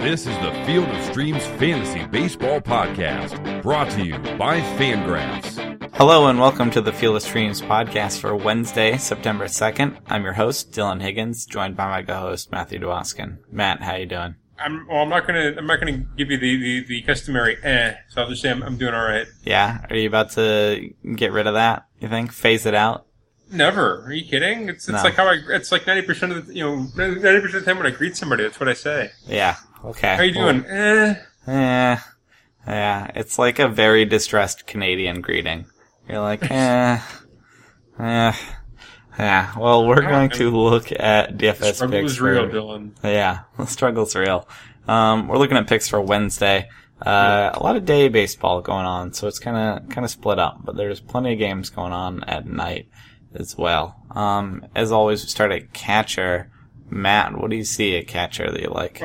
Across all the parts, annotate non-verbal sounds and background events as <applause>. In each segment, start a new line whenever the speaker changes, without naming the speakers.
This is the Field of Streams Fantasy Baseball Podcast, brought to you by Fangraphs.
Hello and welcome to the Field of Streams podcast for Wednesday, September 2nd. I'm your host, Dylan Higgins, joined by my co-host, Matthew Dwoskin. Matt, how you doing?
I'm well. I'm not gonna. I'm not gonna give you the, the, the customary eh. So I'll just say I'm, I'm doing all right.
Yeah? Are you about to get rid of that, you think? Phase it out?
Never. Are you kidding? It's it's
No.
like how I. It's like ninety percent of the you know ninety percent of the time when I greet somebody, that's what I say.
Yeah. Okay.
How are you doing? eh.
Well, eh. Yeah. It's like a very distressed Canadian greeting. You're like, <laughs> eh. Eh. Yeah. Well, we're going to look at DFS
Struggle
picks
is real,
for-
Dylan.
Yeah, the struggle's real. Um, we're looking at picks for Wednesday. Uh, a lot of day baseball going on, so it's kind of kind of split up. But there's plenty of games going on at night as well. Um, as always, we start at catcher. Matt, what do you see at catcher that you like?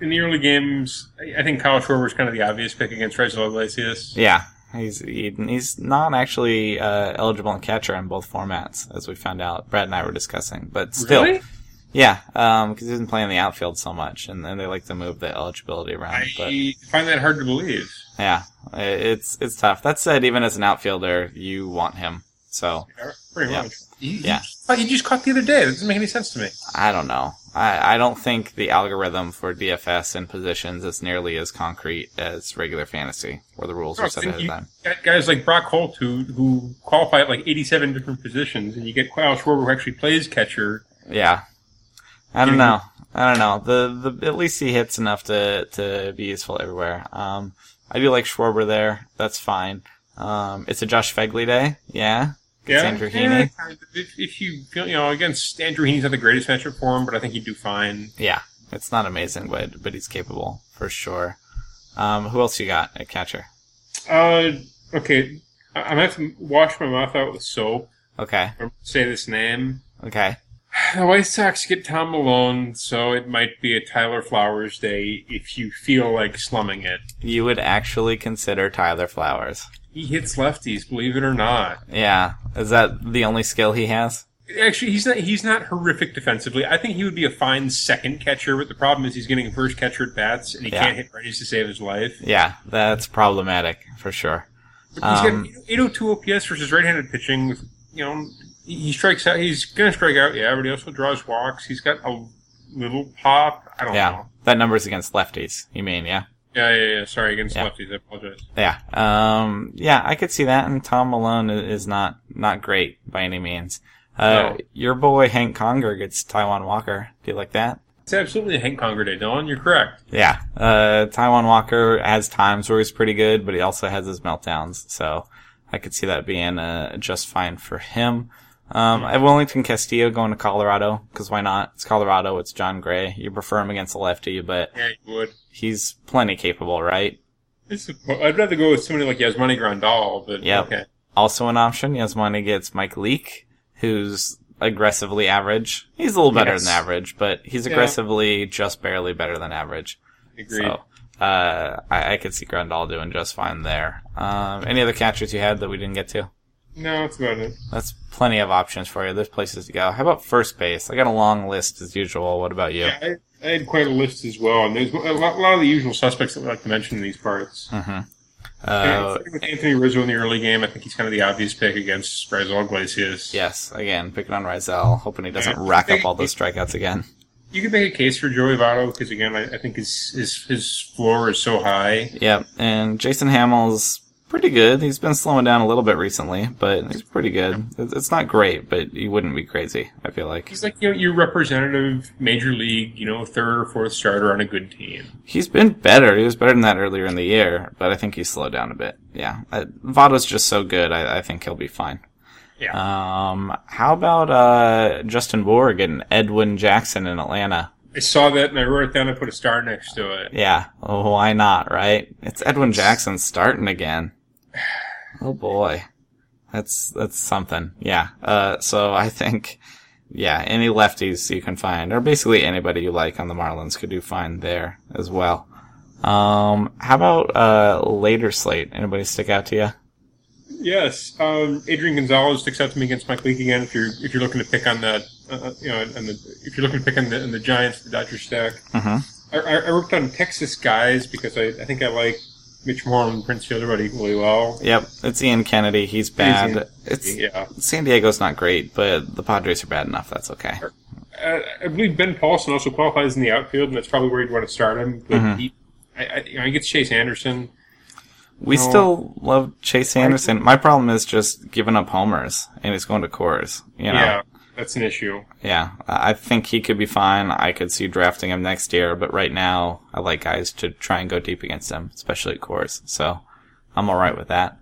In the early games, I think Kyle Schwarber is kind of the obvious pick against Reginald Iglesias.
Yeah, he's he, he's not actually uh, eligible in catcher in both formats, as we found out. Brad and I were discussing, but still,
Really?
yeah, because he's been playing the outfield so much, and then they like to move the eligibility around.
I
but
find that hard to believe.
Yeah, it's it's tough. That said, even as an outfielder, you want him. So
Pretty
Yeah.
much. You,
Yeah.
You, you just caught the other day. That doesn't make any sense to me.
I don't know. I, I don't think the algorithm for DFS and positions is nearly as concrete as regular fantasy, where the rules are set
think
ahead of time.
guys like Brock Holt who who qualify at like 87 different positions, and you get Kyle Schwarber who actually plays catcher.
Yeah, I don't know. I don't know. The the at least he hits enough to to be useful everywhere. Um, I do like Schwarber there. That's fine. Um, it's a Josh Phegley day. Yeah. It's Andrew Heaney.
kind. If, if you feel, you know, against Andrew Heaney's not the greatest matchup for him, but I think he'd do fine.
Yeah. It's not amazing, but but he's capable for sure. Um, who else you got at catcher?
Uh, okay, I- I'm gonna have to wash my mouth out with soap.
Okay.
or Say this name.
Okay. <sighs>
The White Sox get Tom Milone, so it might be a Tyler Flowers day if you feel like slumming it.
You would actually consider Tyler Flowers.
He hits lefties, believe it or not.
Yeah. Is that the only skill he has?
Actually, he's not. He's not horrific defensively. I think he would be a fine second catcher, but the problem is he's getting a first catcher at bats, and he
Yeah.
can't hit righties to save his life.
Yeah, that's problematic for sure.
But he's
Um,
got 802 OPS versus right-handed pitching. With you know, he he strikes out. He's gonna strike out, yeah, but he also draws walks. He's got a little pop. I don't
Yeah.
know.
That number's against lefties, you mean, yeah?
Yeah, yeah, yeah. Sorry against
Yeah.
lefties. I apologize.
Yeah. Um, yeah, I could see that. And Tom Milone is not, not great by any means. Uh,
No.
your boy Hank Conger gets Taijuan Walker. Do you like that?
It's absolutely a Hank Conger day, Dylan. You're correct.
Yeah. Uh, Taijuan Walker has times where he's pretty good, but he also has his meltdowns. So I could see that being, uh, just fine for him. Um, I have Wellington Castillo going to Colorado, cause why not? It's Colorado, it's Jon Gray. You prefer him against a lefty, but
Yeah, you would.
he's plenty capable, right?
It's I'd rather go with somebody like Yasmani Grandal, but
Yep.
okay.
Also an option, Yasmani gets Mike Leake, who's aggressively average. He's a little better
Yes.
than average, but he's
Yeah.
aggressively just barely better than average.
Agreed.
So, uh, I, I could see Grandal doing just fine there. Um, any other catchers you had that we didn't get to?
No, that's about it.
That's plenty of options for you. There's places to go. How about first base? I got a long list as usual. What about you?
Yeah, I, I had quite a list as well, and there's a lot, a lot of the usual suspects that we like to mention in these parts.
Uh,
Starting with Anthony Rizzo in the early game, I think he's kind of the obvious pick against Raisel Iglesias.
yes, again, picking on Raisel, hoping he doesn't
Yeah.
rack up all those strikeouts again.
You could make a case for Joey Votto because again, I, I think his, his his floor is so high.
Yep, and Jason Hammel's pretty good. He's been slowing down a little bit recently, but he's pretty good. It's not great, but he wouldn't be crazy. I feel like
He's like you know your representative major league, you know, third or fourth starter on a good team.
he's been better. He was better than that earlier in the year, but I think he's slowed down a bit. Yeah, uh, Votto's just so good. I, I think he'll be fine.
Yeah.
Um, how about uh, Justin Bour getting Edwin Jackson in Atlanta?
I saw that and I wrote it down and put a star next to it.
Yeah, oh, why not, right? It's Edwin Jackson starting again. Oh boy. That's, that's something. Yeah. Uh, so I think, yeah, any lefties you can find, or basically anybody you like on the Marlins could do fine there as well. Um, how about, uh, later slate? Anybody stick out to you?
Yes, um, Adrian Gonzalez sticks out to me against Mike Leake again. If you're if you're looking to pick on the uh, you know on the if you're looking to pick on the, on the Giants, the Dodgers stack,
Mhm.
I, I I worked on Texas guys because I, I think I like Mitch Moore and Prince Fielder about equally well.
Yep, it's Ian Kennedy. He's bad.
Ian
It's
Yeah.
San Diego's not great, but the Padres are bad enough. That's okay.
Uh, I believe Ben Paulsen also qualifies in the outfield, and that's probably where you'd want to start him. But
Mm-hmm.
he, I, I, you know, he gets Chase Anderson.
We
No.
still love Chase Anderson. My problem is just giving up homers, and he's going to Coors. You know,
Yeah, that's an issue.
Yeah, I think he could be fine. I could see drafting him next year, but right now, I like guys to try and go deep against him, especially at Coors. So, I'm alright with that.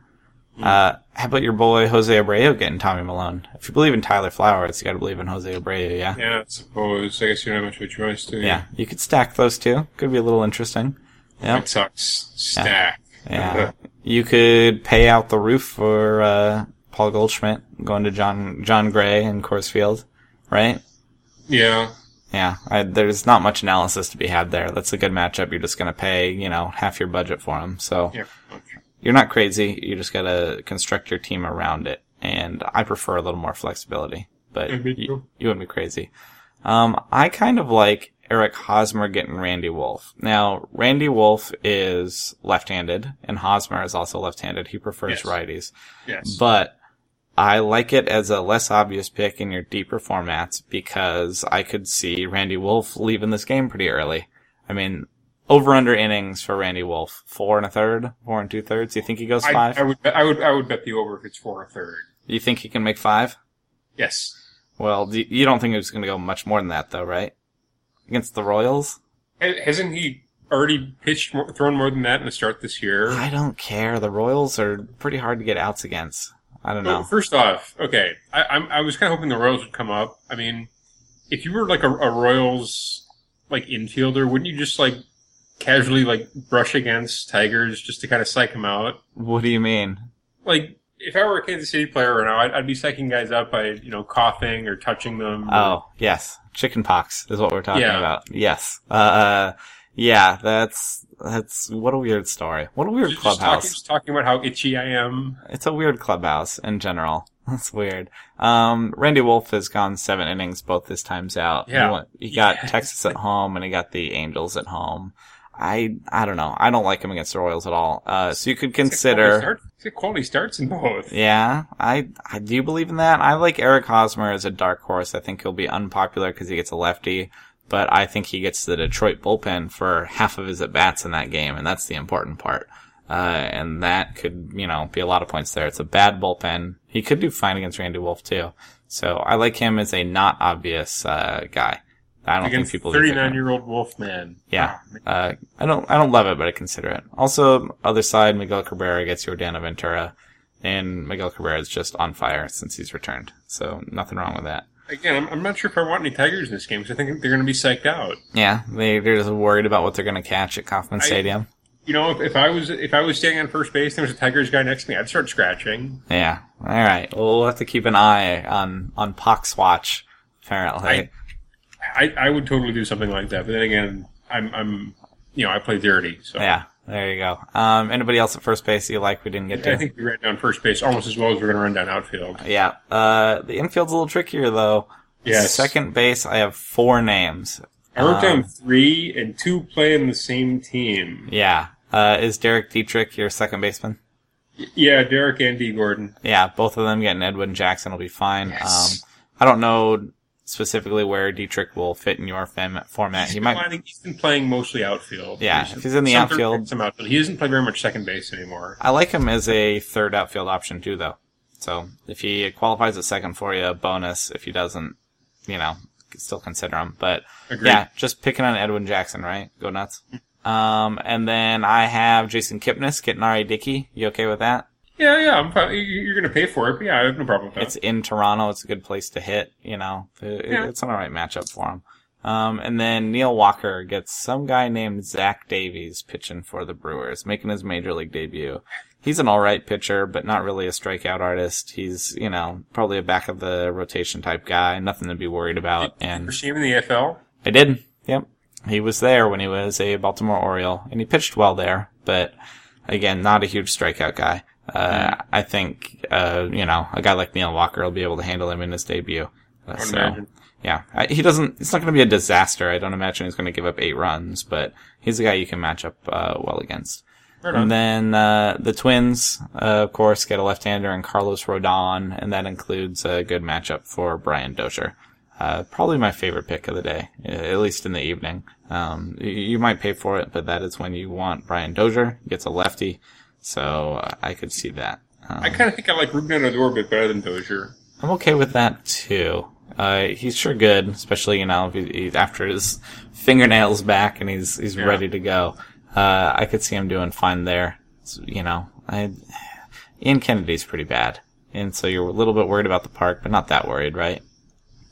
Uh, how about your boy Jose Abreu getting Tommy Milone? If you believe in Tyler Flowers, you gotta believe in Jose Abreu, yeah?
Yeah, I suppose. I guess you don't have much of a choice, do you?
Yeah, you could stack those two. Could be a little interesting. Yep.
Red Sox stack.
Yeah. <laughs> You could pay out the roof for, uh, Paul Goldschmidt going to Jon, Jon Gray in Coors Field, right?
yeah.
Yeah, I, there's not much analysis to be had there. That's a good matchup. You're just going to pay, you know, half your budget for him. So
Yeah.
you're not crazy. You just got to construct your team around it. And I prefer a little more flexibility, but you, you wouldn't be crazy. Um, I kind of like Eric Hosmer getting Randy Wolf. Now, Randy Wolf is left-handed and Hosmer is also left-handed. He prefers
Yes.
righties.
Yes.
But I like it as a less obvious pick in your deeper formats because I could see Randy Wolf leaving this game pretty early. I mean, over under innings for Randy Wolf. Four and a third, four and two thirds. You think he goes five?
I would. bet- I would. I would bet the over if it's four and a third.
you think he can make five?
Yes.
Well, do- you don't think he's going to go much more than that though, right? Against the Royals?
Hasn't he already pitched, more, thrown more than that in the start this year?
I don't care. The Royals are pretty hard to get outs against. I don't
Well,
know.
first off, okay, I, I'm, I was kind of hoping the Royals would come up. I mean, if you were like a, a Royals like infielder, wouldn't you just like casually like brush against Tigers just to kind of psych them out?
What do you mean?
Like, if I were a Kansas City player right now, I'd, I'd be psyching guys up by you know coughing or touching them. or-
Oh, yes. Chicken pox is what we're talking
Yeah.
about. Yes. Uh, uh, yeah, that's, that's, what a weird story. What a weird
just, just talking,
clubhouse.
just talking about how itchy I am.
It's a weird clubhouse in general. <laughs> That's weird. Um, Randy Wolf has gone seven innings both his times out.
Yeah.
He, went, he got
Yeah.
Texas at home and he got the Angels at home. I, I don't know. I don't like him against the Royals at all. Uh, so you could
a quality
consider,
start- quality starts in both.
yeah, I, I do believe in that. I like Eric Hosmer as a dark horse. I think he'll be unpopular because he gets a lefty, but I think he gets the Detroit bullpen for half of his at bats in that game, and that's the important part. Uh, and that could, you know, be a lot of points there. It's a bad bullpen. He could do fine against Randy Wolf too. So I like him as a not obvious, uh, guy. I don't
Against
think people do pick him.
39 year old Wolfman.
Yeah.
Wow.
Uh, I don't, I don't love it, but I consider it. Also, other side, Miguel Cabrera gets Yordano Ventura, and Miguel Cabrera is just on fire since he's returned. So nothing wrong with that.
Again, I'm, I'm not sure if I want any Tigers in this game because I think they're going to be psyched out.
Yeah, they, they're just worried about what they're going to catch at Kauffman
I-
Stadium.
You know, if, if I was if I was standing on first base, and there was a Tigers guy next to me, I'd start scratching.
Yeah. All right. Well, we'll have to keep an eye on on Pox Watch. Apparently.
I- I, I would totally do something like that. But then again, I'm I'm you know I play dirty, so
yeah. There you go. Um, anybody else at first base you like we didn't get to?
I think we ran down first base almost as well as we're going to run down outfield.
yeah. Uh, the infield's a little trickier though.
Yes.
Second base, I have four names.
I wrote
Um,
down three, and two play in the same team.
Yeah. Uh, is Derek Dietrich your second baseman?
Y- Yeah, Derek and Dee Gordon.
Yeah, both of them getting Edwin Jackson will be fine.
Yes.
Um, I don't know specifically where Dietrich will fit in your fam- format.
He's
He might.
playing, he's been playing mostly outfield.
Yeah, if he's in the
some
outfield-
some outfield. He doesn't play very much second base anymore.
I like him as a third outfield option too, though. So if he qualifies at second for you, bonus. If he doesn't, you know, still consider him. But
Agreed.
yeah, just picking on Edwin Jackson, right? Go nuts. Um, and then I have Jason Kipnis getting R.A. Dickey. You okay with that?
Yeah, yeah. I'm. You- You're going to pay for it, but yeah, I have no problem with that.
It's in Toronto. It's a good place to hit. You know, It-
Yeah.
it's an alright matchup for him. Um, and then Neil Walker gets some guy named Zach Davies pitching for the Brewers, making his major league debut. He's an alright pitcher, but not really a strikeout artist. He's, you know, probably a back of the rotation type guy, nothing to be worried about.
You
And
see him in the AFL?
I did. Yep. He was there when he was a Baltimore Oriole, and he pitched well there, but again, not a huge strikeout guy. Uh, I think, uh, you know, a guy like Neil Walker will be able to handle him in his debut. Uh,
I
so,
imagine.
yeah, I, he doesn't. It's not going to be a disaster. I don't imagine he's going to give up eight runs, but he's a guy you can match up uh, well against.
Right.
And then uh, the Twins, uh, of course, get a left-hander in Carlos Rodon, and that includes a good matchup for Brian Dozier. Uh, probably my favorite pick of the day, at least in the evening. Um, you, you might pay for it, but that is when you want Brian Dozier. Gets a lefty, so I could see that. Um,
I kind of think I like Rougned Odor a bit better than Dozier.
I'm okay with that too. Uh, he's sure good, especially you know if he, he, after his fingernails back and he's he's
Yeah.
ready to go. Uh, I could see him doing fine there. So, you know, I, Ian Kennedy's pretty bad, and so you're a little bit worried about the park, but not that worried, right?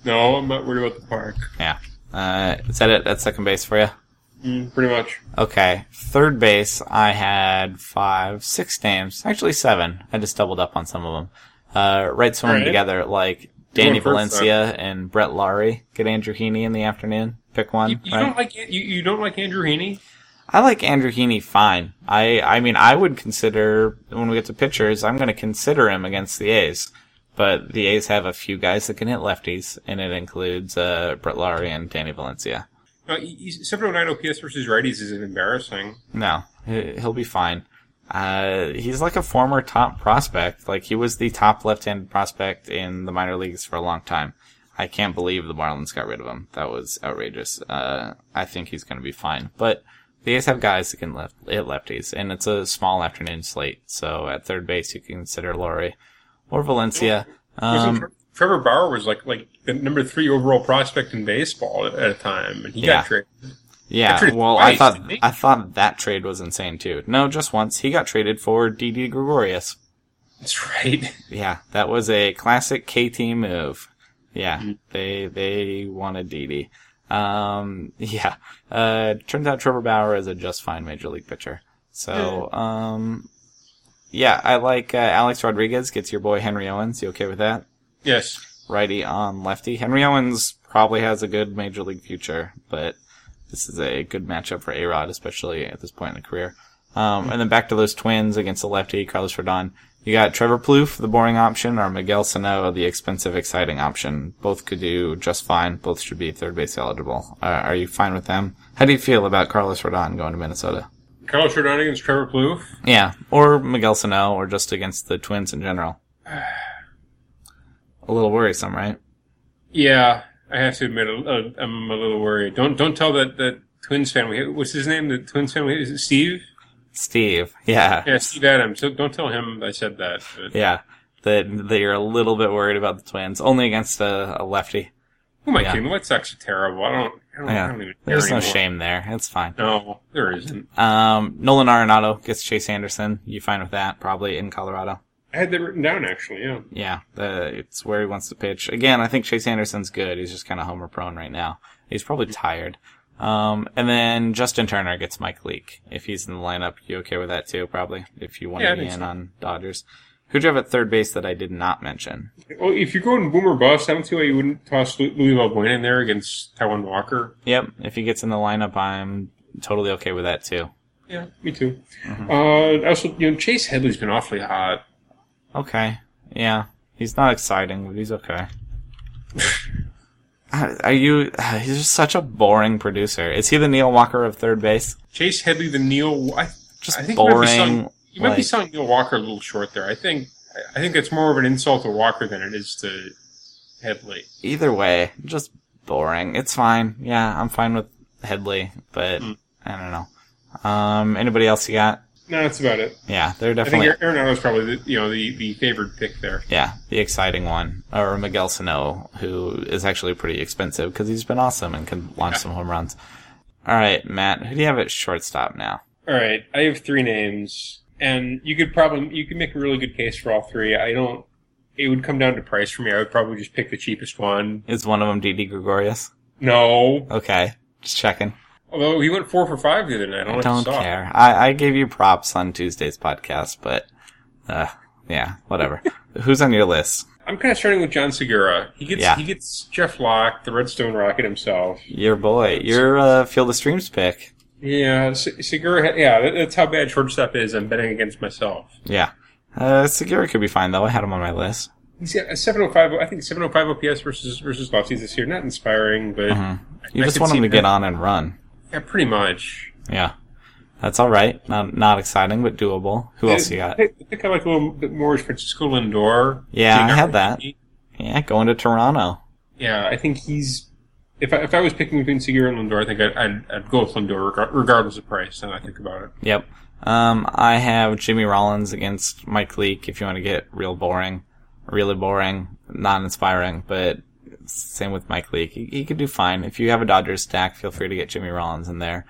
No, I'm not worried about the park.
Yeah. Uh, is that it at second base for you?
Mm, pretty much.
Okay. Third base, I had five, six names. Actually seven. I just doubled up on some of them. Uh, write some of them together, like Danny
Going first,
Valencia and Brett Lawrie. Get Andrew Heaney in the afternoon. Pick one.
You, you
right?
don't like you, you don't like Andrew Heaney?
I like Andrew Heaney fine. I, I mean, I would consider, when we get to pitchers, I'm going to consider him against the A's. But the A's have a few guys that can hit lefties, and it includes, uh, Brett Lawrie and Danny Valencia.
Uh, he- he's 709 OPS versus righties is embarrassing.
No, he- he'll be fine. Uh, he's like a former top prospect. Like he was the top left-handed prospect in the minor leagues for a long time. I can't believe the Marlins got rid of him. That was outrageous. Uh, I think he's going to be fine. But the A's have guys that can left, hit lefties, and it's a small afternoon slate. So at third base, you can consider Lawrie or Valencia. Um,
Trevor Bauer was like like the number three overall prospect in baseball at, at a time, and he
Yeah.
got traded.
Yeah,
traded
well, I thought? I thought that trade was insane too. No, just once. He got traded for Didi Gregorius.
That's right. <laughs>
Yeah, that was a classic KT move. Yeah,
Mm-hmm.
they they wanted Didi. Um, <laughs> yeah. Uh, turns out Trevor Bauer is a just fine major league pitcher. So, um, yeah, I like uh, Alex Rodriguez gets your boy Henry Owens. You okay with that?
Yes.
Righty on lefty. Henry Owens probably has a good major league future, but this is a good matchup for A Rod, especially at this point in the career. Um, and then back to those twins against the lefty, Carlos Rodon. You got Trevor Plouffe, the boring option, or Miguel Sano, the expensive, exciting option. Both could do just fine. Both should be third base eligible. Uh, are you fine with them? How do you feel about Carlos Rodon going to Minnesota?
Carlos Rodon against Trevor Plouffe.
Yeah, or Miguel Sano, or just against the Twins in general. <sighs> A little worrisome, right?
Yeah, I have to admit, uh, I'm a little worried. Don't don't tell that that Twins fan. We what's his name? The Twins fan. Is it Steve?
Steve, yeah,
Yeah, Steve Adams. So don't tell him I said that. But
yeah, that that you're a little bit worried about the Twins, only against a, a lefty.
Who am I
Yeah.
kidding? The White Sox are terrible. I don't. I don't, I
Yeah,
don't even care
there's no
anymore.
shame there. It's fine.
No, there isn't.
Um, Nolan Arenado gets Chase Anderson. You fine with that? Probably in Colorado.
I had that written down actually. Yeah.
Yeah, the, it's where he wants to pitch. Again, I think Chase Anderson's good. He's just kind of homer prone right now. He's probably tired. Um, and then Justin Turner gets Mike Leake. If he's in the lineup, you okay with that too? Probably. If you want
Yeah,
to be in
so.
on Dodgers. Who'd you have at third base that I did not mention?
Well, if you're going boomer bust, I don't see why you wouldn't toss Luis Valbuena in there against Taijuan Walker.
Yep. If he gets in the lineup, I'm totally okay with that too.
Yeah, me too.
Mm-hmm.
Uh, also, you know, Chase Headley's been awfully hot.
Okay. Yeah. He's not exciting, but he's okay. <laughs> Are you? <sighs> He's just such a boring producer. Is he the Neil Walker of third base?
Chase Headley, the Neil. I,
Just
I think you might be
boring.
selling- You might be
like-
selling Neil Walker a little short there. I think. I think it's more of an insult to Walker than it is to Headley.
Either way, just boring. It's fine. Yeah, I'm fine with Headley, but
Hmm.
I don't know. Um, anybody else you got?
No, that's about it.
Yeah, they're definitely.
I think. Arenado's probably the you know the, the favored pick there.
Yeah, the exciting one, or Miguel Sano, who is actually pretty expensive because he's been awesome and can launch
Yeah.
some home runs. All right, Matt, who do you have at shortstop now?
All right, I have three names, and you could probably you could make a really good case for all three. I don't. It would come down to price for me. I would probably just pick the cheapest one.
Is one of them Didi Gregorius?
No,
Okay, just checking.
Although he went four for five the other night. I don't,
I don't care. I, I gave you props on Tuesday's podcast, but uh, yeah, whatever. <laughs> Who's on your list?
I'm kind of starting with Jean Segura. He gets
Yeah.
he gets Jeff Locke, the Redstone Rocket himself.
Your boy, your uh, Field of Streams pick.
Yeah, Se- Segura. Yeah, that's how bad shortstop is. I'm betting against myself.
Yeah. Uh, Segura could be fine though. I had him on my list.
He's got a 705. I think 705 OPS versus versus lefties this year. Not inspiring, but
You
I
just want him to
that.
get on and run.
Yeah, pretty much.
Yeah. That's all right. Not not exciting, but doable. Who else you got?
I think I like a little bit more is Francisco Lindor.
Yeah, I had that. Yeah, going to Toronto.
Yeah, I think he's. If I, if I was picking between Segura and Lindor, I think I'd, I'd, I'd go with Lindor regardless of price. Now I think about it.
Yep. Um, I have Jimmy Rollins against Mike Leake if you want to get real boring. Really boring, not inspiring, but same with Mike Leake. He, he could do fine. If you have a Dodgers stack, feel free to get Jimmy Rollins in there.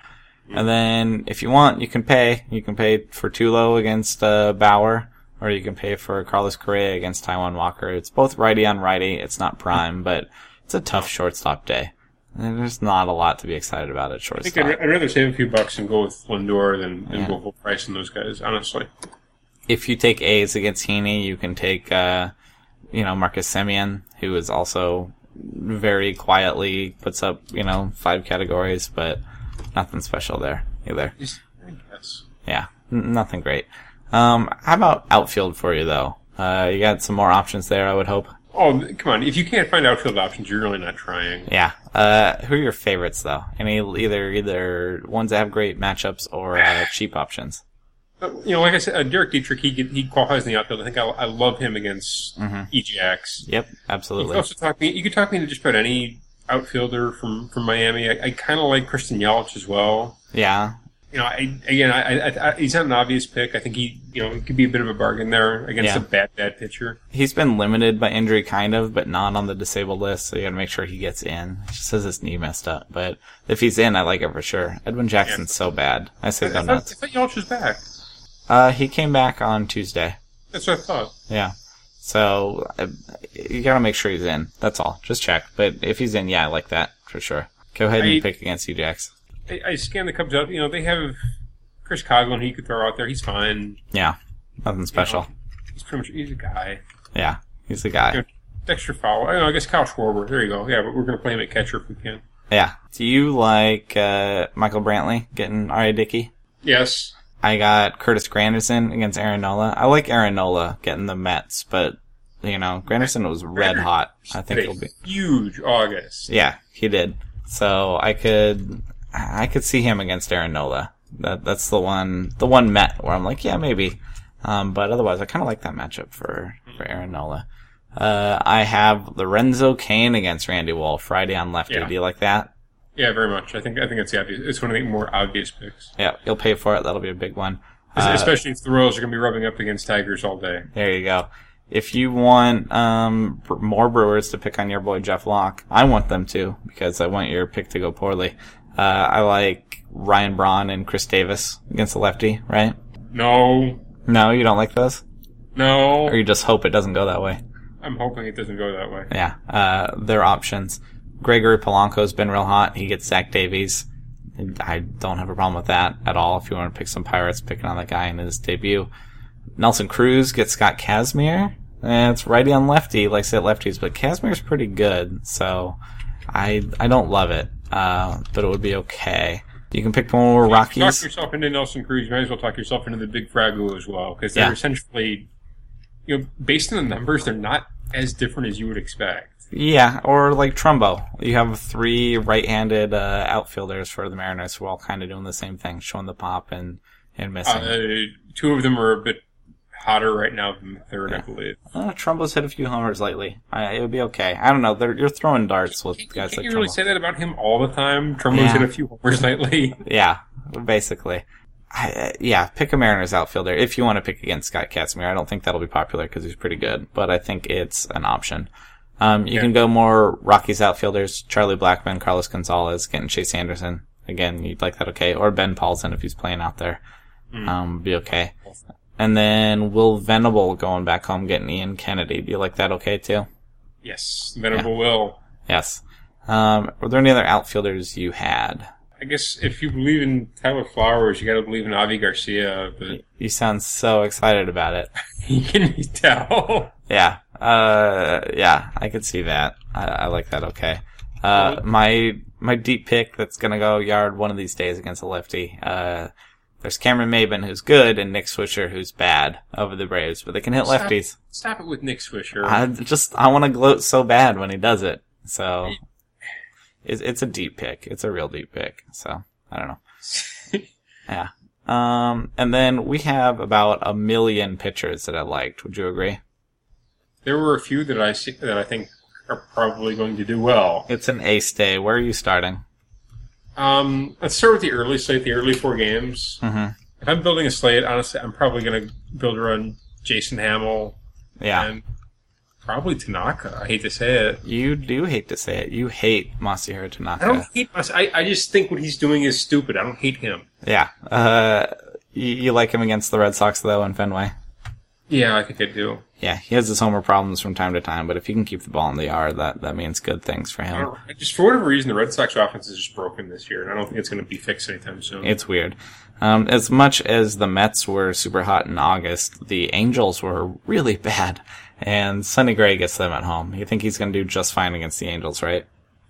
And then if you want, you can pay. You can pay for Tulo against uh, Bauer, or you can pay for Carlos Correa against Taijuan Walker. It's both righty on righty. It's not prime, but it's a tough shortstop day. And there's not a lot to be excited about at
I think
shortstop.
I'd, I'd rather save a few bucks and go with Lindor than, than
Yeah.
go full price on those guys. Honestly,
if you take A's against Heaney, you can take, uh, you know, Marcus Semien, who is also very quietly puts up, you know, five categories, but nothing special there either.
Guess.
Yeah, n- nothing great. Um, how about outfield for you though? Uh, you got some more options there, I would hope.
Oh, come on! If you can't find outfield options, you're really not trying.
Yeah. Uh, who are your favorites though? Any either either ones that have great matchups or uh, cheap options?
You know, like I said, uh, Derek Dietrich, he he qualifies in the outfield. I think I, I love him against
Mm-hmm.
EGX.
Yep,
You could
absolutely.
also talk me. You could talk me into just about any outfielder from from Miami. I, I kind of like Christian Yelich as well.
Yeah,
You know, I, again, I, I, I, he's not an obvious pick. I think he, you know, he could be a bit of a bargain there against
Yeah.
a bad, bad pitcher.
he's been limited by injury, kind of, but not on the disabled list. So you got to make sure he gets in. He just says his knee messed up, but if he's in, I like it for sure. Edwin Jackson's so bad. I say
I,
go
thought, I
nuts.
thought Yelich was back.
Uh, he came back on Tuesday.
That's what I thought.
Yeah. So uh, you got to make sure he's in. That's all. Just check. But if he's in, yeah, I like that for sure. Go ahead and
I-
pick against Jax.
I, I scanned the Cubs up. You know, they have Chris Coghlan. He could throw out there. He's fine.
Yeah, nothing special.
He's pretty much he's a guy.
Yeah, he's a guy.
You know, Dexter Fowler. I, know, I guess Kyle Schwarber. There you go. Yeah, but we're going to play him at catcher if we can.
Yeah. Do you like uh, Michael Brantley getting R.A. Dickey?
Yes.
I got Curtis Granderson against Aaron Nola. I like Aaron Nola getting the Mets, but you know, Granderson was red hot. I think he'll be.
huge August.
Yeah, he did. So I could, I could see him against Aaron Nola. That that's the one, the one Met where I'm like, yeah, maybe. Um, but otherwise, I kind of like that matchup for for Aaron Nola. Uh, I have Lorenzo Cain against Randy Wolf Friday on lefty.
Yeah.
Do you like that?
Yeah, very much. I think I think it's the obvious. It's one of the more obvious picks,
Yeah, you'll pay for it. That'll be a big one. Uh,
especially if the Royals are going to be rubbing up against Tigers all day.
There you go. If you want um, more Brewers to pick on your boy Jeff Locke, I want them to because I want your pick to go poorly. Uh, I like Ryan Braun and Khris Davis against the lefty, right?
No,
No, you don't like those,
no.
or you just hope it doesn't go that way.
I'm hoping it doesn't go that way.
Yeah, uh, their options. Gregory Polanco's been real hot. He gets Zach Davies. I don't have a problem with that at all. If you want to pick some Pirates, picking on that guy in his debut. Nelson Cruz gets Scott Kazmir. Eh, it's righty on lefty, likes to hit lefties, but Kazmir's pretty good, so I I don't love it, uh, but it would be okay. You can pick more
you Talk
Rockies.
yourself into Nelson Cruz. You might as well talk yourself into the Big Fragu as well, because they're
Yeah.
essentially, you know, based on the numbers, they're not as different as you would expect.
Yeah, or like Trumbo. You have three right-handed uh, outfielders for the Mariners who are all kind of doing the same thing, showing the pop and and missing.
Uh, two of them are a bit hotter right now than the third, I believe.
Uh, Trumbo's hit a few homers lately. I, it would be okay. I don't know. They're, you're throwing darts with guys
Can't
like
you really
Trumbo.
say that about him all the time? Trumbo's
Yeah.
hit a few homers lately. <laughs>
Yeah, basically. I, uh, yeah, pick a Mariners outfielder if you want to pick against Scott Kazmir. I don't think that'll be popular because he's pretty good, but I think it's an option. Um, you
Yeah.
can go more Rockies outfielders: Charlie Blackmon, Carlos Gonzalez, getting Chase Anderson. Again, you'd like that okay, or Ben Paulsen if he's playing out there. Um, be okay. And then Will Venable going back home getting Ian Kennedy. Do you like that okay too?
Yes, Venerable Will.
Yes. Um, were there any other outfielders you had?
I guess if you believe in Tyler Flowers, you got to believe in Avi Garcia, but
You sound so excited about it. <laughs>
you can tell.
Yeah. Uh, yeah, I could see that. I, I like that. Okay. Uh, my, my deep pick that's gonna go yard one of these days against a lefty. Uh, There's Cameron Maybin, who's good, and Nick Swisher, who's bad over the Braves, but they can hit
Stop.
lefties.
Stop it with Nick Swisher.
I just, I want to gloat so bad when he does it. So, it's, it's a deep pick. It's a real deep pick. So, I don't know. <laughs> Yeah. Um, and then we have about a million pitchers that I liked. Would you agree?
There were a few that I see, that I think are probably going to do well.
It's an ace day. Where are you starting?
Um, let's start with the early slate, the early four games.
hmm
If I'm building a slate, honestly, I'm probably going to build around Jason Hammel
Yeah.
and probably Tanaka. I hate to say it.
You do hate to say it. You hate Masahiro Tanaka.
I don't hate. I, I just think what he's doing is stupid. I don't hate him.
Yeah. Uh, you, you like him against the Red Sox though in Fenway?
Yeah, I think I do.
Yeah, he has his homer problems from time to time, but if he can keep the ball in the yard, that, that means good things for him.
don't, just for whatever reason, the Red Sox offense is just broken this year, and I don't think it's going to be fixed anytime soon.
It's weird. Um, as much as the Mets were super hot in August, the Angels were really <laughs> bad, and Sonny Gray gets them at home. You think he's going to do just fine against the Angels, right?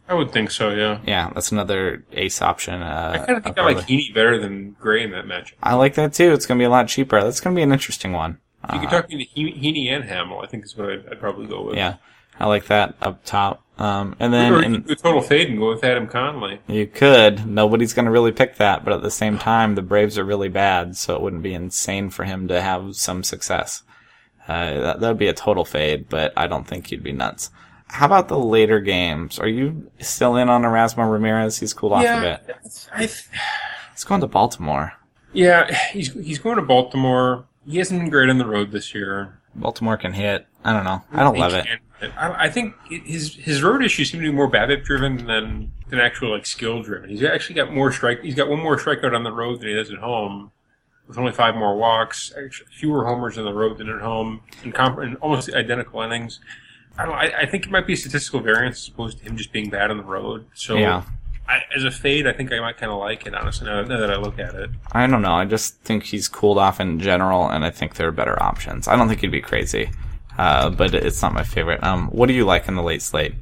I would think so. Yeah.
Yeah, that's another ace option. Uh,
I kind of think I like. Heaney better than Gray in that match.
I like that too. It's going to be a lot cheaper. That's going to be an interesting one.
If you could talk me to He- Heaney and Hammel, I think is what I'd, I'd probably go with.
Yeah, I like that up top. Um, and then
Or
in,
a total fade and go with Adam Conley.
You could. Nobody's going to really pick that, but at the same time, the Braves are really bad, so it wouldn't be insane for him to have some success. Uh, that that would be a total fade, but I don't think he'd be nuts. How about the later games? Are you still in on Erasmo Ramirez? He's cooled off a bit.
I th-
He's going to Baltimore.
yeah, he's he's going to Baltimore. He hasn't been great on the road this year.
Baltimore can hit. I don't know. I don't love it.
I, I think his his road issues seem to be more BABIP driven than than actual like skill driven. He's actually got more strike. He's got one more strikeout on the road than he does at home, with only five more walks, actually fewer homers on the road than at home, in, comp- in almost identical innings. I don't. I, I think it might be a statistical variance as opposed to him just being bad on the road. So
Yeah.
I, as a fade, I think I might kind of like it. Honestly, now, that I look at it.
I don't know. I just think he's cooled off in general, and I think there are better options. I don't think he'd be crazy, uh, but it's not my favorite. Um, what do you like in the late slate?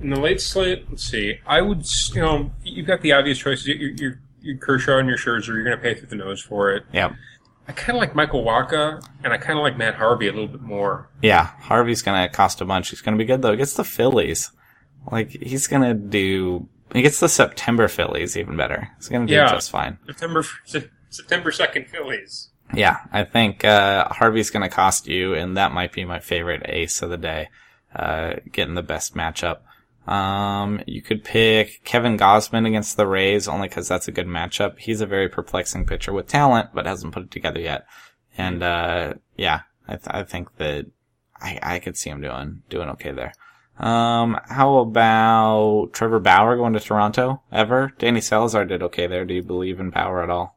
In the late slate, let's see. I would, you know, you've got the obvious choices. You're, you're, you're Kershaw and your Scherzer. You're going to pay through the nose for it.
Yeah.
I kind of like Michael Wacha, and I kind of like Matt Harvey a little bit more.
Yeah, Harvey's gonna cost a bunch. He's gonna be good though. He gets the Phillies. Like he's gonna do. He gets the September Phillies even better. It's gonna do
Yeah.
just fine.
September <laughs> September second Phillies.
Yeah, I think uh, Harvey's gonna cost you, and that might be my favorite ace of the day. Uh, getting the best matchup. Um, you could pick Kevin Gausman against the Rays only because that's a good matchup. He's a very perplexing pitcher with talent, but hasn't put it together yet. And uh, yeah, I, th- I think that I I could see him doing doing okay there. Um, how about Trevor Bauer going to Toronto? Ever? Danny Salazar did okay there. Do you believe in Bauer at all?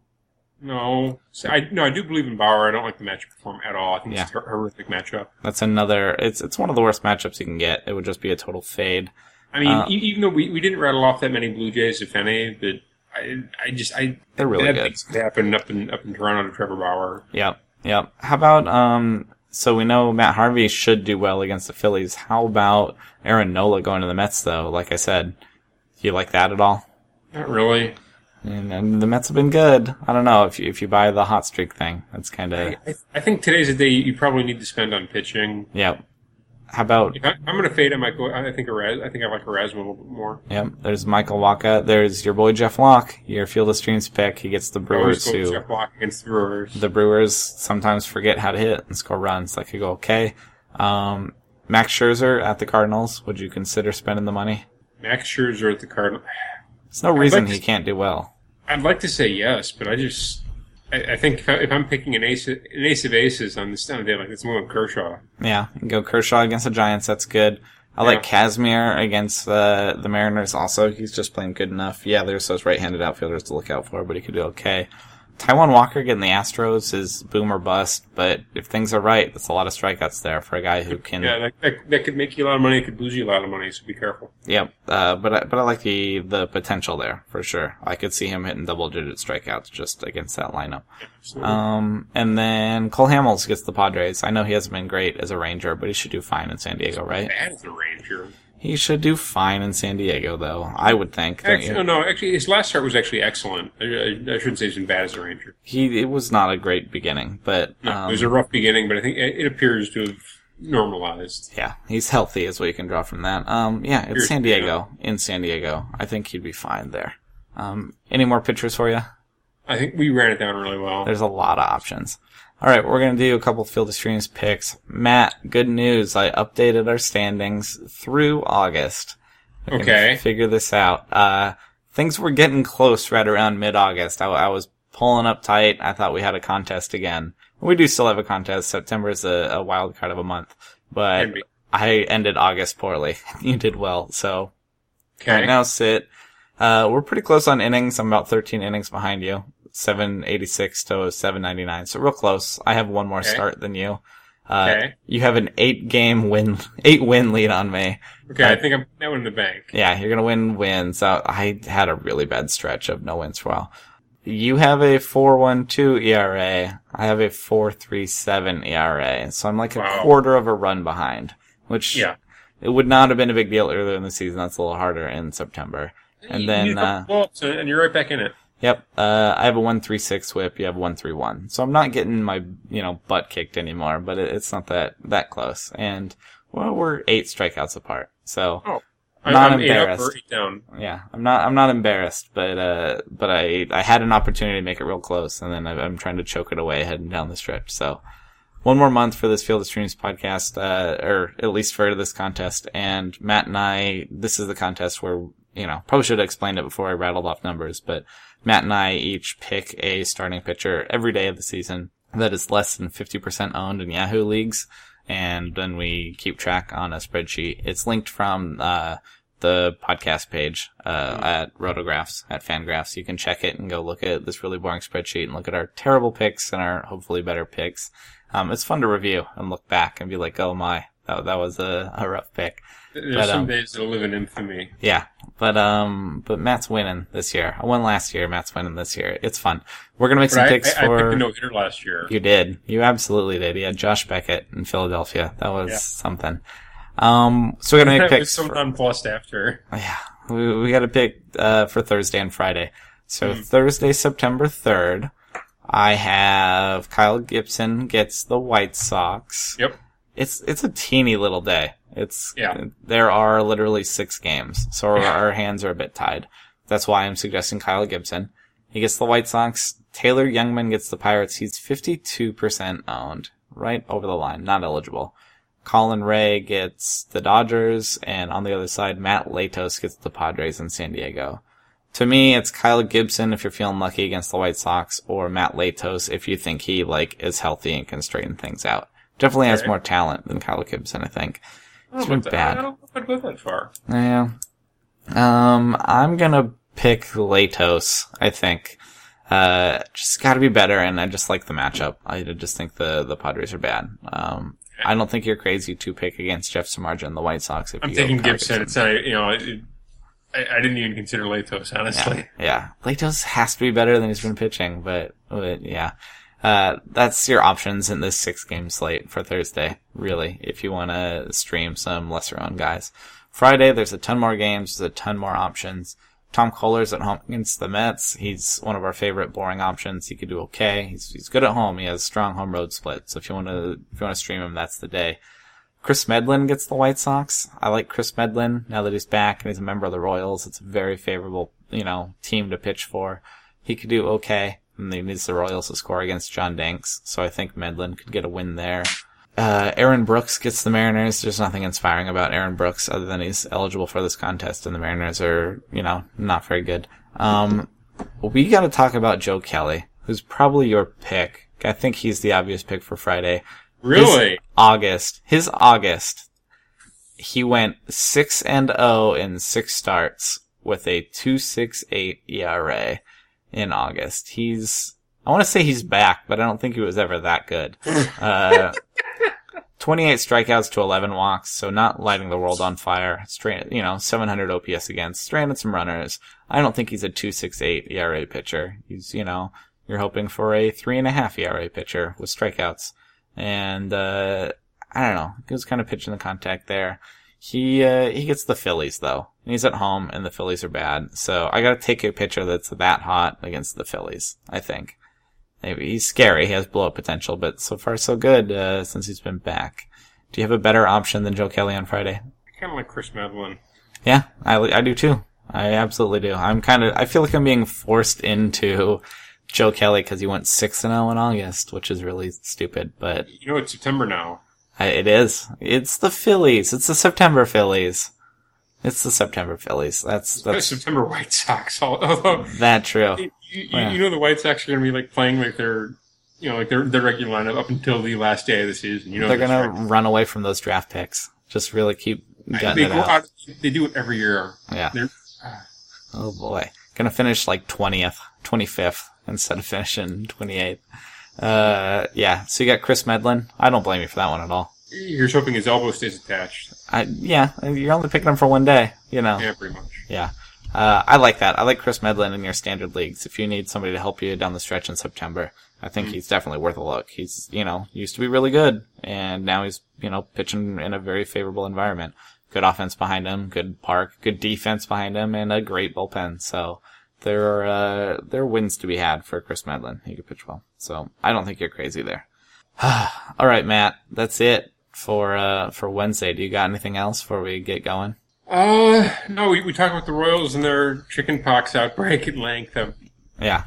No, I no, I do believe in Bauer. I don't like the matchup for him at all. I think
Yeah.
it's a horrific matchup.
That's another. It's it's one of the worst matchups you can get. It would just be a total fade.
I mean,
Uh,
even though we, we didn't rattle off that many Blue Jays, if any, but I I just I
They're really good.
things could happen up in up in Toronto to Trevor Bauer.
Yep, yep. How about um? So we know Matt Harvey should do well against the Phillies. How about Aaron Nola going to the Mets though? Like I said, do you like that at all?
Not really.
And, and the Mets have been good. I don't know if you if you buy the hot streak thing. That's kind of
I, I think today's a day you probably need to spend on pitching.
yep. How about
I, I'm going to fade, I might go. I think Eras, I think I like Erasmus a little bit more.
yep? There's Michael Wacha. There's your boy Jeff Locke, your Field of Streams pick. He gets the Brewers who
Jeff Block against the Brewers.
the Brewers sometimes forget how to hit and score runs. That could go okay. Um, Max Scherzer at the Cardinals. Would you consider spending the money?
Max Scherzer at the Cardinals.
There's no reason
like
he
to-
can't do well.
I'd like to say yes, but I just. I, I think if, I, if I'm picking an ace, an ace of aces on this time of day, like it's more of Kershaw.
Yeah, go Kershaw against the Giants. That's good. I like Kazmir against the the Mariners. Also, he's just playing good enough. Yeah, there's those right-handed outfielders to look out for, but he could do okay. Taijuan Walker getting the Astros is boom or bust, but if things are right, that's a lot of strikeouts there for a guy who can.
Yeah, that, that, that could make you a lot of money. It could lose you a lot of money, so be careful.
Yep. Uh, but I, but I like the the potential there for sure. I could see him hitting double digit strikeouts just against that lineup.
So,
Um, and then Cole Hamels gets the Padres. I know he hasn't been great as a Ranger, but he should do fine in San Diego, right?
bad as a Ranger.
He should do fine in San Diego, though. I would think.
Actually, no, no. Actually, his last start was actually excellent. I, I, I shouldn't say he's been bad as a Ranger.
He it was not a great beginning, but
No,
um,
it was a rough beginning, but I think it, it appears to have normalized.
yeah, he's healthy, is what you can draw from that. Um, yeah, it's
Here's-
San Diego in San Diego. I think he'd be fine there. Um, any more pictures for you?
I think we ran it down really well.
There's a lot of options. All right, we're gonna do a couple field of streams picks. Matt, good news! I updated our standings through August.
Okay.
figure this out. Uh, things were getting close right around mid-August. I, I was pulling up tight. I thought we had a contest again. We do still have a contest. September is a, a wild card of a month, but. I ended August poorly. <laughs> you did well, so
Okay.
Right now, sit. Uh, we're pretty close on innings. I'm about 13 innings behind you. 786 to 799. So real close. I have one more
Okay.
start than you. Uh,
Okay.
you have an eight game win, <laughs> eight win lead on me.
Okay, I think I'm now in the bank.
Yeah, you're gonna win wins. Uh, I had a really bad stretch of no wins for a while. You have a 4.12 ERA. I have a 4.37 ERA. So I'm like a quarter of a run behind, which
Yeah.
it would not have been a big deal earlier in the season. That's a little harder in September. And
You
then, uh,
and you're right back in it.
Yep. Uh, I have a one three six whip. You have one three one. So I'm not getting my you know butt kicked anymore. But it, it's not that that close. And well, we're eight strikeouts apart. So
Oh. I-
Not
I'm
embarrassed.
or eight down.
yeah, I'm not I'm not embarrassed. But uh, but I I had an opportunity to make it real close, and then I, I'm trying to choke it away heading down the stretch. So. One more month for this Field of Streams podcast, uh, or at least for this contest. And Matt and I, this is the contest where, you know, probably should have explained it before I rattled off numbers, but Matt and I each pick a starting pitcher every day of the season that is less than 50% owned in Yahoo leagues. And then we keep track on a spreadsheet. It's linked from, uh, the podcast page, uh, at Rotographs, at Fangraphs. You can check it and go look at this really boring spreadsheet and look at our terrible picks and our hopefully better picks. Um, it's fun to review and look back and be like, oh my, that, that was a, a rough pick.
There's
But,
some
um,
days that'll live in infamy.
Yeah, but um, but Matt's winning this year. I won last year. Matt's winning this year. It's fun. We're gonna make
But
some
I,
picks
I, I picked
for.
a no hitter last year.
you did. You absolutely did. Had Josh Beckett in Philadelphia. That was
Yeah.
something. Um, so we're gonna make <laughs> picks.
so
for-
nonplussed after.
yeah, we, we got to pick uh, for Thursday and Friday. So
Hmm.
Thursday, September third, I have Kyle Gibson gets the White Sox.
Yep.
It's it's a teeny little day. It's
Yeah.
There are literally six games, so our, our <laughs> hands are a bit tied. That's why I'm suggesting Kyle Gibson. He gets the White Sox. Taylor Jungmann gets the Pirates. He's 52% owned, right over the line, not eligible. Colin Rea gets the Dodgers, and on the other side, Matt Latos gets the Padres in San Diego. To me, it's Kyle Gibson if you're feeling lucky against the White Sox, or Matt Latos if you think he like is healthy and can straighten things out. Definitely has more talent than Kyle Gibson, I think. It's
Oh,
been
but
bad.
I don't know if I'd go that far.
Yeah. Um, I'm gonna pick Latos, I think. Uh, just gotta be better, and I just like the matchup. I just think the, the Padres are bad. Um, I don't think you're crazy to pick against Jeff Samardzija and the White Sox if
I'm taking Gibson. It's not, you know, it, I, I didn't even consider Latos, honestly.
Yeah, yeah. Latos has to be better than he's been pitching, but, but yeah. Uh, that's your options in this six game slate for Thursday, really, if you want to stream some lesser owned guys. Friday, there's a ton more games, there's a ton more options. Tom Koehler's at home against the Mets. He's one of our favorite boring options. He could do okay. He's, he's good at home. He has strong home road split. So if you want to, if you want to stream him, that's the day. Kris Medlen gets the White Sox. I like Kris Medlen now that he's back and he's a member of the Royals. It's a very favorable, you know, team to pitch for. He could do okay. And he needs the Royals to score against John Danks. So I think Medlen could get a win there. Uh, Aaron Brooks gets the Mariners. There's nothing inspiring about Aaron Brooks other than he's eligible for this contest and the Mariners are, you know, not very good. Um, we gotta talk about Joe Kelly, who's probably your pick. I think he's the obvious pick for Friday.
Really?
His August. His August. He went 6 and 0 in 6 starts with a 268 ERA in August. He's, I want to say he's back, but I don't think he was ever that good. <laughs> Uh, 28 strikeouts to 11 walks, so not lighting the world on fire. Straight, you know, 700 OPS against, stranded some runners. I don't think he's a 268 ERA pitcher. He's, you know, you're hoping for a three and a half ERA pitcher with strikeouts. And, uh, I don't know. He was kind of pitching the contact there. He uh, he gets the Phillies though. And he's at home, and the Phillies are bad. So I got to take a pitcher that's that hot against the Phillies. I think. Maybe he's scary. He has blow up potential, but so far so good uh, since he's been back. Do you have a better option than Joe Kelly on Friday?
I kind of like Kris Medlen.
Yeah, I, I do too. I absolutely do. I'm kind of, I feel like I'm being forced into Joe Kelly because he went 6 and 0 in August, which is really stupid, but
You know, it's September now.
I, it is. It's the Phillies. It's the September Phillies. It's the September Phillies. That's, that's
September White Sox. <laughs> Although
that true.
you, you,
Yeah.
you know the White Sox are going to be like playing like their, you know, like their their regular lineup up until the last day of the season. You know,
They're
that's
gonna run away from those draft picks. Just really keep gutting
They
it out.
out. They do it every year.
Yeah.
They're,
Oh boy. Gonna finish like 20th, 25th instead of finishing 28th. Uh, yeah. So you got Kris Medlen. I don't blame you for that one at all.
you're just hoping his elbow stays attached.
I, yeah, you're only picking him for one day, you know.
Yeah, pretty much.
Yeah. Uh, I like that. I like Kris Medlen in your standard leagues. If you need somebody to help you down the stretch in September, I think he's definitely worth a look. He's, you know, used to be really good, and now he's, you know, pitching in a very favorable environment. Good offense behind him, good park, good defense behind him, and a great bullpen. So there are, uh, there are wins to be had for Kris Medlen. He could pitch well. So I don't think you're crazy there. <sighs> All right, Matt, that's it for, uh, for Wednesday. Do you got anything else before we get going?
Uh, no, we, we talked about the Royals and their chickenpox outbreak at length. Um,
Yeah.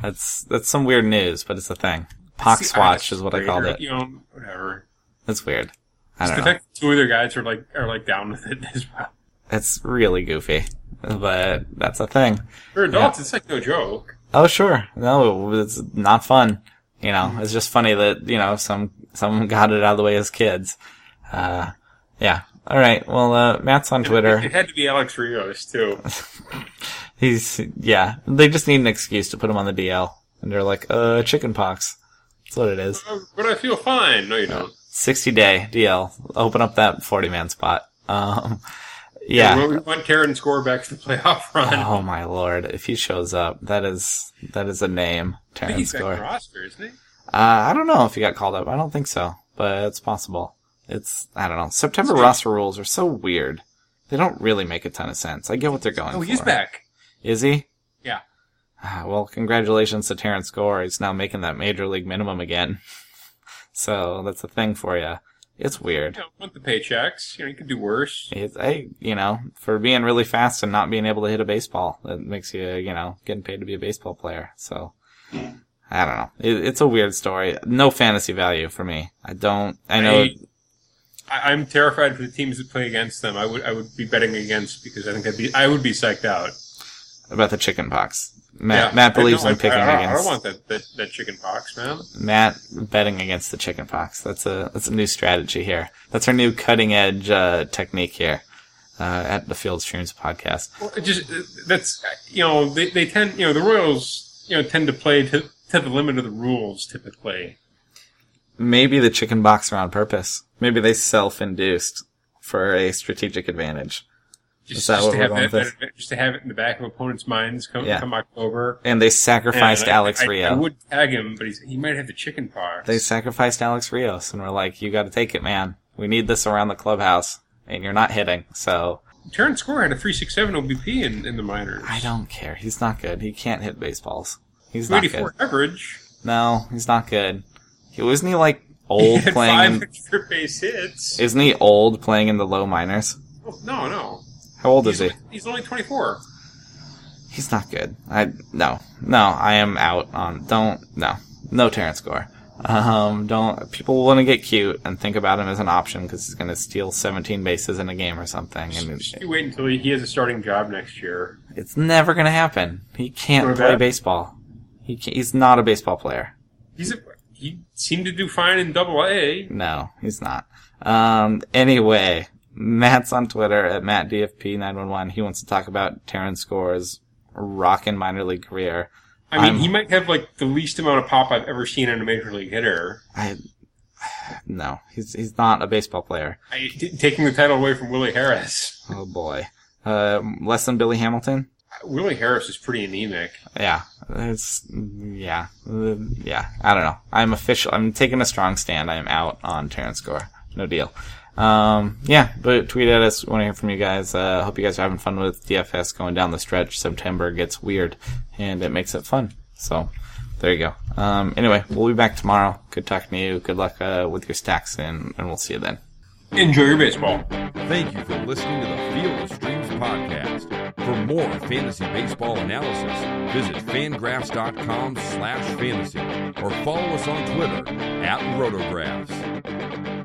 That's that's some weird news, but it's a thing. Pox watch is what I called it.
You know, whatever.
That's weird. I don't know.
fact that two of their guys are like are like down with it <laughs> as well.
It's really goofy, but that's a thing.
For adults, it's like no joke.
Oh sure, no, it's not fun. You know, it's just funny that you know some some got it out of the way as kids. Uh, yeah. All right. Well, uh, Matt's on Twitter.
It had to be Alex Rios too. <laughs>
He's yeah. They just need an excuse to put him on the DL, and they're like, uh, chicken pox. That's what it is.
Uh, but I feel fine. No, you don't.
60 day DL. Open up that 40 man spot. Um, yeah.
We, we want Karen score back to the playoff run.
Oh my lord! If he shows up, that is that is a name. Terrence
he's in roster, isn't he?
Uh, I don't know if he got called up. I don't think so, but it's possible. It's I don't know. September roster rules are so weird. They don't really make a ton of sense. I get what they're going
Oh,
for.
he's back.
Is he?
Yeah.
Ah, Well, congratulations to Terrence Gore. He's now making that major league minimum again. <laughs> so that's a thing for you. It's weird.
You know, want the paychecks. You know, you could do worse.
It's, I, you know, for being really fast and not being able to hit a baseball, that makes you, you know, getting paid to be a baseball player. So, I don't know. It, it's a weird story. No fantasy value for me. I don't, I know,
I, I'm terrified for the teams that play against them. I would I would be betting against because I think I'd be I would be psyched out.
about the chicken pox. Matt,
Yeah.
Matt believes in picking
I, I, I
against,
don't want that, that, that chicken pox, man.
Matt betting against the chicken pox. That's a, that's a new strategy here. That's our new cutting edge, uh, technique here. Uh, at the Field Streams podcast.
Well, it just that's you know they, they tend you know the Royals you know tend to play to to the limit of the rules typically.
Maybe the chicken pox are on purpose. Maybe they self-induced for a strategic advantage.
Just, just to have that, that- just to have it in the back of opponents' minds come,
Yeah.
come October.
And they sacrificed
And I-
Alex
I,
Rio.
I would tag him, but he's, he might have the chicken pox.
They sacrificed Alex Rios and were like, you gotta take it, man. We need this around the clubhouse. And you're not hitting, so
Terrence Gore had a three six seven OBP in, in the minors.
I don't care. He's not good. He can't hit baseballs. He's not good.
average.
No, he's not good. He wasn't he like <laughs>
He
old
had
playing
five
in,
base hits.
isn't he old playing in the low minors?
No, no.
How old
He's,
is he?
only- he's only twenty four.
He's not good. I no. No, I am out on don't no. No Terrence Gore. Um, don't people want to get cute and think about him as an option because he's going to steal 17 bases in a game or something, and
You wait until he, has a starting job next year.
It's never going to happen. He can't play baseball. He he's not a baseball player.
He's a, he seemed to do fine in Double A.
No, he's not. Um, anyway, Matt's on Twitter at MattDFP911. He wants to talk about Terrence Gore's rockin' minor league career.
I mean,
I'm-
he might have like the least amount of pop I've ever seen in a major league hitter.
I, no, he's, he's not a baseball player.
I, t- taking the title away from Willie Harris.
Oh boy. Uh, less than Billy Hamilton?
Willie Harris is pretty anemic.
Yeah, it's yeah, Uh, yeah. I don't know. I'm official. I'm taking a strong stand. I am out on Terrence Gore. No deal. Um, yeah, but tweet at us. We Want to hear from you guys. Uh, hope you guys are having fun with DFS going down the stretch. September gets weird, and it makes it fun. So there you go. Um, anyway, we'll be back tomorrow. Good talking to you. Good luck uh, with your stacks, and, and we'll see you then.
Enjoy your baseball.
Thank you for listening to the Field of Streams podcast. For more fantasy baseball analysis, visit fangraphs.com slash fantasy or follow us on Twitter at rotographs.